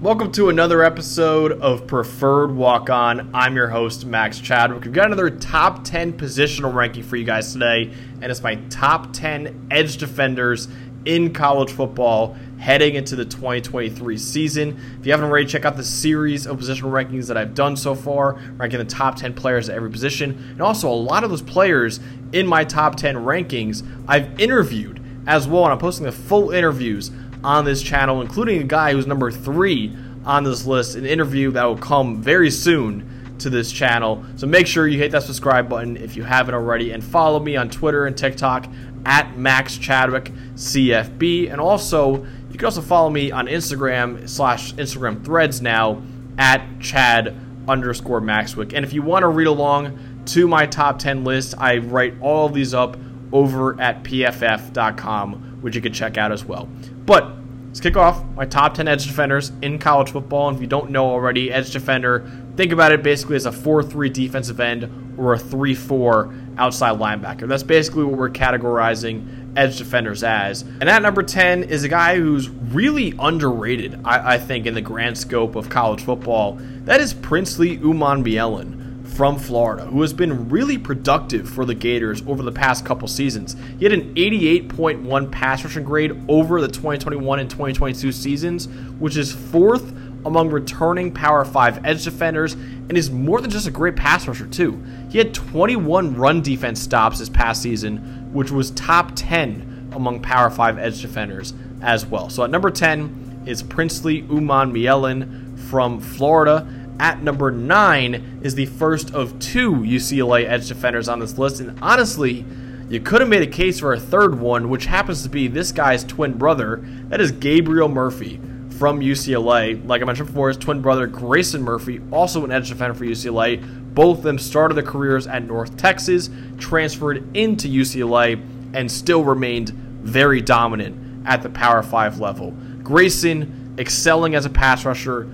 Welcome to another episode of Preferred Walk On. I'm your host, Max Chadwick. We've got another top 10 positional ranking for you guys today, and it's my top 10 edge defenders in college football heading into the 2023 season. If you haven't already, check out the series of positional rankings that I've done so far, ranking the top 10 players at every position. And also, a lot of those players in my top 10 rankings I've interviewed as well, and I'm posting the full interviews on this channel, including a guy who's number three on this list, an interview that will come very soon to this channel. So make sure you hit that subscribe button if you haven't already, and follow me on Twitter and TikTok at Max Chadwick CFB, and also you can also follow me on Instagram slash Instagram Threads now at Chad underscore Maxwick. And if you want to read along to my top 10 list, I write all of these up over at pff.com, which you can check out as well. But let's kick off my top 10 edge defenders in college football. And if you don't know already, edge defender, think about it basically as a 4 3 defensive end or a 3 4 outside linebacker. That's basically what we're categorizing edge defenders as. And at number 10 is a guy who's really underrated, I, I think, in the grand scope of college football. That is Princely Umanmielen from Florida, who has been really productive for the Gators over the past couple seasons. He had an 88.1 pass rushing grade over the 2021 and 2022 seasons, which is fourth among returning Power 5 edge defenders, and is more than just a great pass rusher, too. He had 21 run defense stops this past season, which was top 10 among Power 5 edge defenders as well. So at number 10 is Princely Umanmielen from Florida. At number nine is the first of two UCLA edge defenders on this list. And honestly, you could have made a case for a third one, which happens to be this guy's twin brother. That is Gabriel Murphy from UCLA. Like I mentioned before, his twin brother Grayson Murphy, also an edge defender for UCLA. Both of them started their careers at North Texas, transferred into UCLA, and still remained very dominant at the Power 5 level. Grayson excelling as a pass rusher,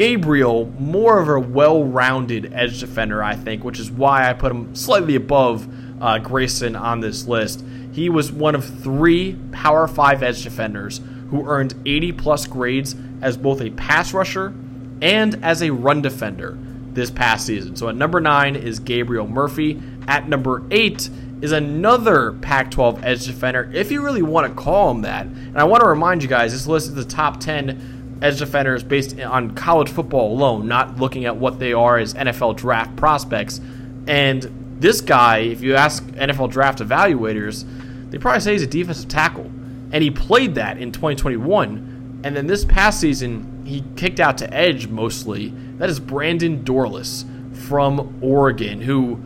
Gabriel, more of a well rounded edge defender, I think, which is why I put him slightly above uh, Grayson on this list. He was one of three Power 5 edge defenders who earned 80 plus grades as both a pass rusher and as a run defender this past season. So at number nine is Gabriel Murphy. At number eight is another Pac 12 edge defender, if you really want to call him that. And I want to remind you guys this list is the top 10 edge defenders based on college football alone, not looking at what they are as NFL draft prospects. And this guy, if you ask NFL draft evaluators, they probably say he's a defensive tackle. And he played that in 2021. And then this past season, he kicked out to edge mostly. That is Brandon Dorlus from Oregon, who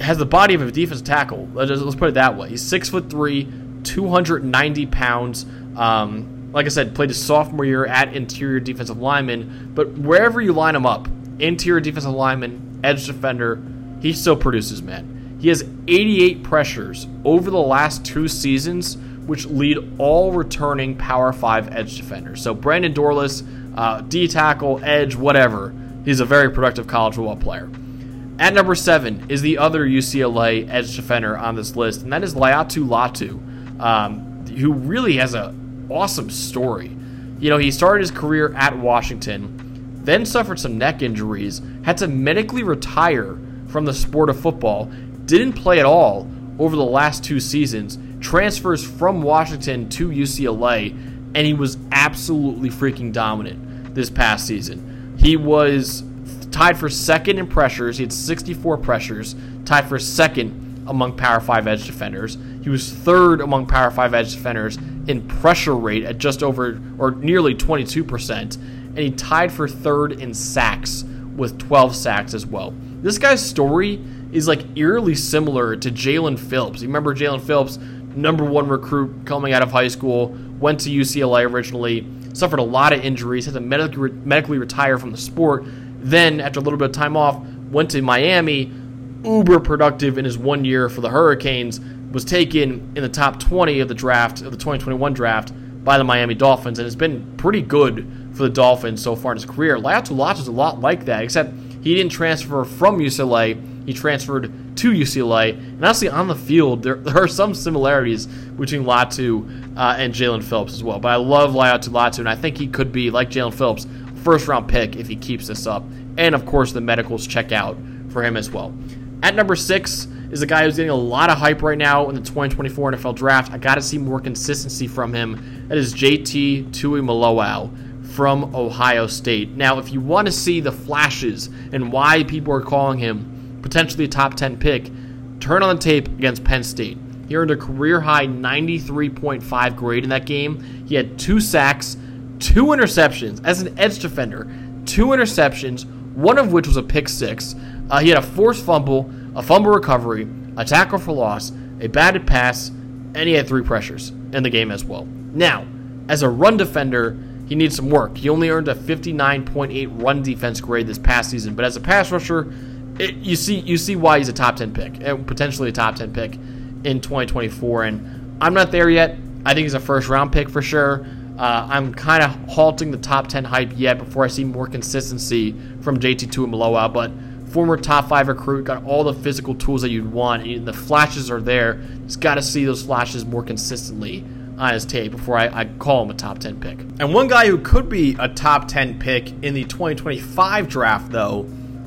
has the body of a defensive tackle. Let's, put it that way. He's six foot three, 290 pounds. Um, like I said, played his sophomore year at interior defensive lineman. But wherever you line him up, interior defensive lineman, edge defender, he still produces, man. He has 88 pressures over the last two seasons, which lead all returning Power 5 edge defenders. So Brandon Dorlus, uh, D tackle, edge, whatever, he's a very productive college football player. At number seven is the other UCLA edge defender on this list, and that is Laiatu Latu, um, who really has a awesome story. You know, he started his career at Washington, then suffered some neck injuries, had to medically retire from the sport of football, didn't play at all over the last two seasons, transfers from Washington to UCLA, and he was absolutely freaking dominant this past season. He was tied for second in pressures. He had 64 pressures, tied for second among Power 5 edge defenders. He was third among Power 5 edge defenders in pressure rate at just over or nearly 22%, and he tied for third in sacks with 12 sacks as well. This guy's story is like eerily similar to Jaelan Phillips. You remember Jaelan Phillips, number one recruit coming out of high school, went to UCLA originally, suffered a lot of injuries, had to medically, medically retire from the sport. Then, after a little bit of time off, went to Miami, uber productive in his one year for the Hurricanes, was taken in the top 20 of the draft, of the 2021 draft, by the Miami Dolphins, and has been pretty good for the Dolphins so far in his career. Laiatu is a lot like that, except he didn't transfer from UCLA, he transferred to UCLA. And honestly, on the field, there, there are some similarities between Latu uh, and Jaelan Phillips as well. But I love Laiatu Latu, and I think he could be, like Jaelan Phillips, first round pick if he keeps this up. And of course, the medicals check out for him as well. At number six is a guy who's getting a lot of hype right now in the 2024 NFL draft. I got to see more consistency from him. That is JT Tuimoloau from Ohio State. Now, if you want to see the flashes and why people are calling him potentially a top 10 pick, turn on the tape against Penn State. He earned a career high 93.5 grade in that game. He had two sacks, two interceptions as an edge defender, two interceptions, one of which was a pick six. Uh, he had a forced fumble, a fumble recovery, a tackle for loss, a batted pass, and he had three pressures in the game as well. Now, as a run defender, he needs some work. He only earned a 59.8 run defense grade this past season, but as a pass rusher, it, you see you see why he's a top 10 pick and potentially a top 10 pick in 2024. And I'm not there yet. I think he's a first round pick for sure. Uh, I'm kind of halting the top 10 hype yet before I see more consistency from JT Tuimoloau, but former top five recruit, got all the physical tools that you'd want, and the flashes are there. Just got to see those flashes more consistently on his tape before I, I, call him a top 10 pick. And one guy who could be a top 10 pick in the 2025 draft, though,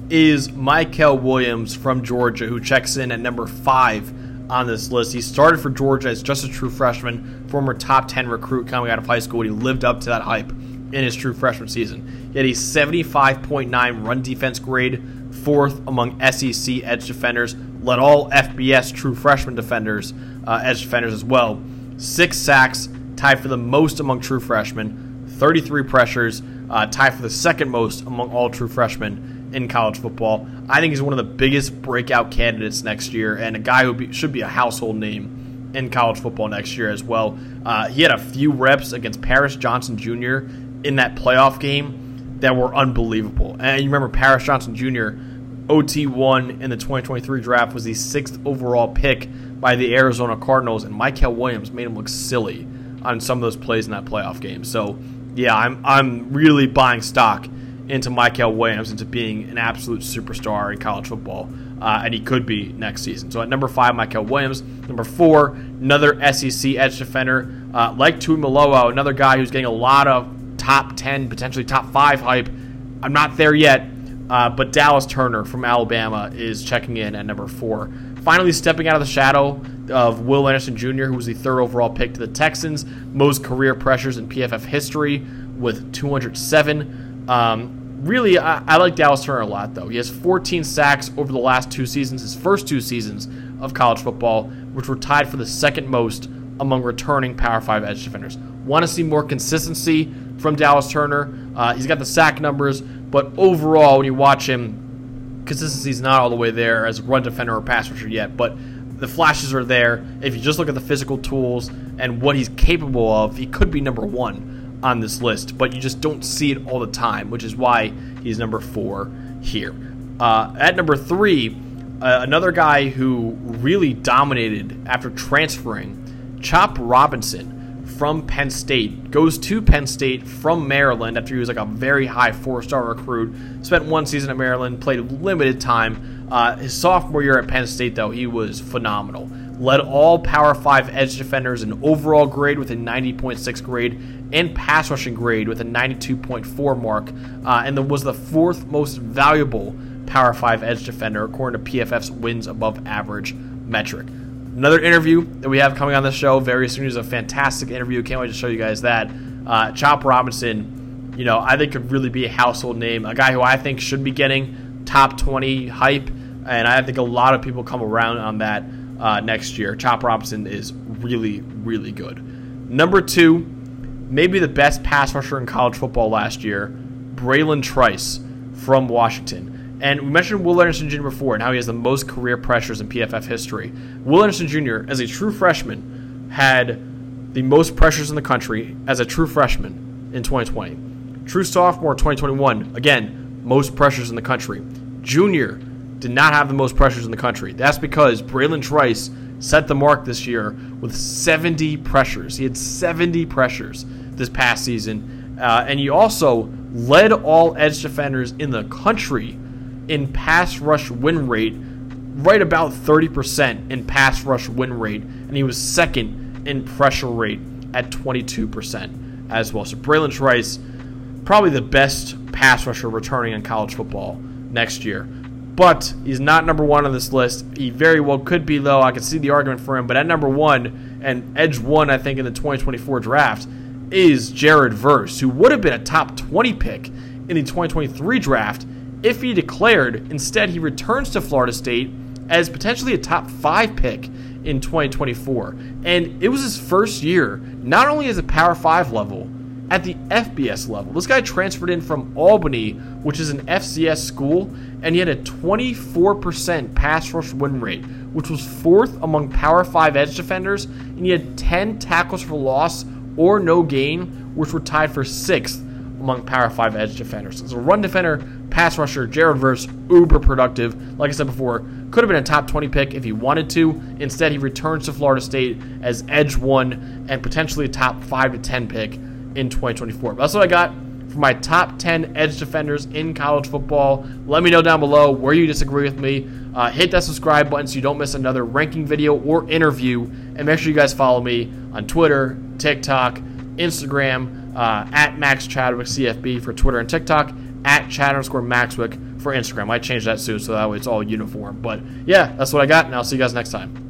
is Mykel Williams from Georgia, who checks in at number five on this list. He started for Georgia as just a true freshman, former top 10 recruit coming out of high school. He lived up to that hype in his true freshman season. He had a 75.9 run defense grade, fourth among SEC edge defenders, led all FBS true freshman defenders, uh, edge defenders as well. Six sacks, tied for the most among true freshmen, 33 pressures, uh, tied for the second most among all true freshmen in college football. I think he's one of the biggest breakout candidates next year, and a guy who be, should be a household name in college football next year as well. Uh, he had a few reps against Paris Johnson Jr. in that playoff game that were unbelievable. And you remember Paris Johnson Jr. OT1 in the 2023 draft was the sixth overall pick by the Arizona Cardinals, and Mykel Williams made him look silly on some of those plays in that playoff game. So, yeah, I'm I'm really buying stock into Mykel Williams into being an absolute superstar in college football, uh, and he could be next season. So at number five, Mykel Williams. Number four, another SEC edge defender uh, like Tuimoloau, another guy who's getting a lot of top ten, potentially top five hype. I'm not there yet, uh, but Dallas Turner from Alabama is checking in at number four. Finally, stepping out of the shadow of Will Anderson Jr., who was the third overall pick to the Texans, most career pressures in PFF history with 207. Um, really, I, I, like Dallas Turner a lot, though. He has 14 sacks over the last two seasons, his first two seasons of college football, which were tied for the second most among returning Power 5 edge defenders. Want to see more consistency from Dallas Turner. Uh, he's got the sack numbers, but overall, when you watch him, consistency is not all the way there as a run defender or pass rusher yet, but the flashes are there. If you just look at the physical tools and what he's capable of, he could be number one on this list, but you just don't see it all the time, which is why he's number four here. Uh, at number three, uh, another guy who really dominated after transferring, Chop Robinson from Penn State, goes to Penn State from Maryland after he was like a very high four star recruit. Spent one season at Maryland, played limited time. Uh, his sophomore year at Penn State, though, he was phenomenal led all Power 5 edge defenders in overall grade with a 90.6 grade and pass rushing grade with a 92.4 mark, uh, and was the fourth most valuable Power 5 edge defender according to PFF's wins above average metric. Another interview that we have coming on the show very soon is a fantastic interview. Can't wait to show you guys that. Uh, Chop Robinson, you know, I think could really be a household name, a guy who I think should be getting top 20 hype, and I think a lot of people come around on that uh, next year. Chop Robinson is really, really good. Number two, maybe the best pass rusher in college football last year, Bralen Trice from Washington. And we mentioned Will Anderson Jr. before and how he has the most career pressures in PFF history. Will Anderson Jr., as a true freshman, had the most pressures in the country as a true freshman in 2020. True sophomore 2021, again, most pressures in the country. Junior, did not have the most pressures in the country. That's because Bralen Trice set the mark this year with 70 pressures. He had 70 pressures this past season. Uh, and he also led all edge defenders in the country in pass rush win rate, right about 30% in pass rush win rate. And he was second in pressure rate at 22% as well. So Bralen Trice probably the best pass rusher returning in college football next year. But he's not number one on this list. He very well could be, though. I can see the argument for him. But at number one, and edge one, I think, in the 2024 draft, is Jared Verse, who would have been a top 20 pick in the 2023 draft if he declared. Instead, he returns to Florida State as potentially a top five pick in 2024. And it was his first year, not only as a Power 5 level, at the FBS level. This guy transferred in from Albany, which is an FCS school, and he had a 24% pass rush win rate, which was fourth among Power 5 edge defenders, and he had 10 tackles for loss or no gain, which were tied for sixth among Power 5 edge defenders. As a run defender, pass rusher, Jared Verse, uber productive. Like I said before, could have been a top 20 pick if he wanted to. Instead, he returns to Florida State as edge one and potentially a top 5 to 10 pick in 2024. But that's what I got for my top 10 edge defenders in college football. Let me know down below where you disagree with me. Uh, hit that subscribe button so you don't miss another ranking video or interview. And make sure you guys follow me on Twitter, TikTok, Instagram, uh, at Max Chadwick CFB for Twitter and TikTok, at Chad underscore Maxwick for Instagram. I change that soon so that way it's all uniform. But yeah, that's what I got, and I'll see you guys next time.